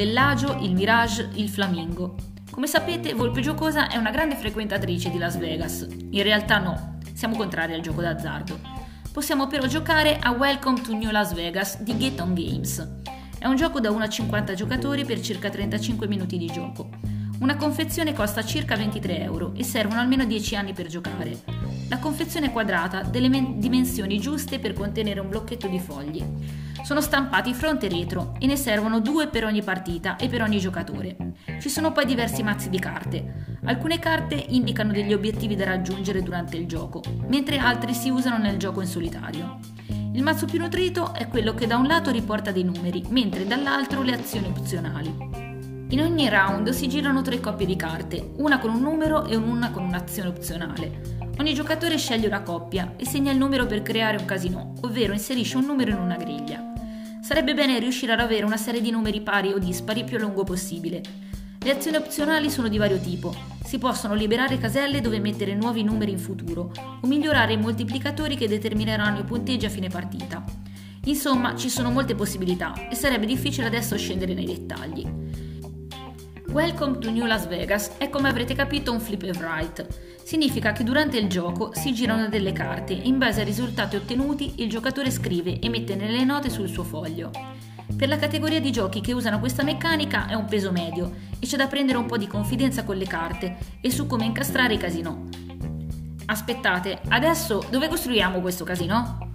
Bellagio, il Mirage, il Flamingo. Come sapete, Volpe Giocosa è una grande frequentatrice di Las Vegas. In realtà no, siamo contrari al gioco d'azzardo. Possiamo però giocare a Welcome to New Las Vegas di Get On Games. È un gioco da 1 a 50 giocatori per circa 35 minuti di gioco. Una confezione costa circa 23 euro e servono almeno 10 anni per giocare. La confezione è quadrata, delle men- dimensioni giuste per contenere un blocchetto di fogli. Sono stampati fronte e retro e ne servono due per ogni partita e per ogni giocatore. Ci sono poi diversi mazzi di carte. Alcune carte indicano degli obiettivi da raggiungere durante il gioco, mentre altri si usano nel gioco in solitario. Il mazzo più nutrito è quello che da un lato riporta dei numeri, mentre dall'altro le azioni opzionali. In ogni round si girano tre coppie di carte, una con un numero e una con un'azione opzionale. Ogni giocatore sceglie una coppia e segna il numero per creare un casino, ovvero inserisce un numero in una griglia. Sarebbe bene riuscire ad avere una serie di numeri pari o dispari più a lungo possibile. Le azioni opzionali sono di vario tipo. Si possono liberare caselle dove mettere nuovi numeri in futuro o migliorare i moltiplicatori che determineranno i punteggi a fine partita. Insomma, ci sono molte possibilità e sarebbe difficile adesso scendere nei dettagli. Welcome to New Las Vegas è come avrete capito un flip and write. Significa che durante il gioco si girano delle carte e in base ai risultati ottenuti il giocatore scrive e mette nelle note sul suo foglio. Per la categoria di giochi che usano questa meccanica è un peso medio e c'è da prendere un po' di confidenza con le carte e su come incastrare i casino. Aspettate, adesso dove costruiamo questo casino?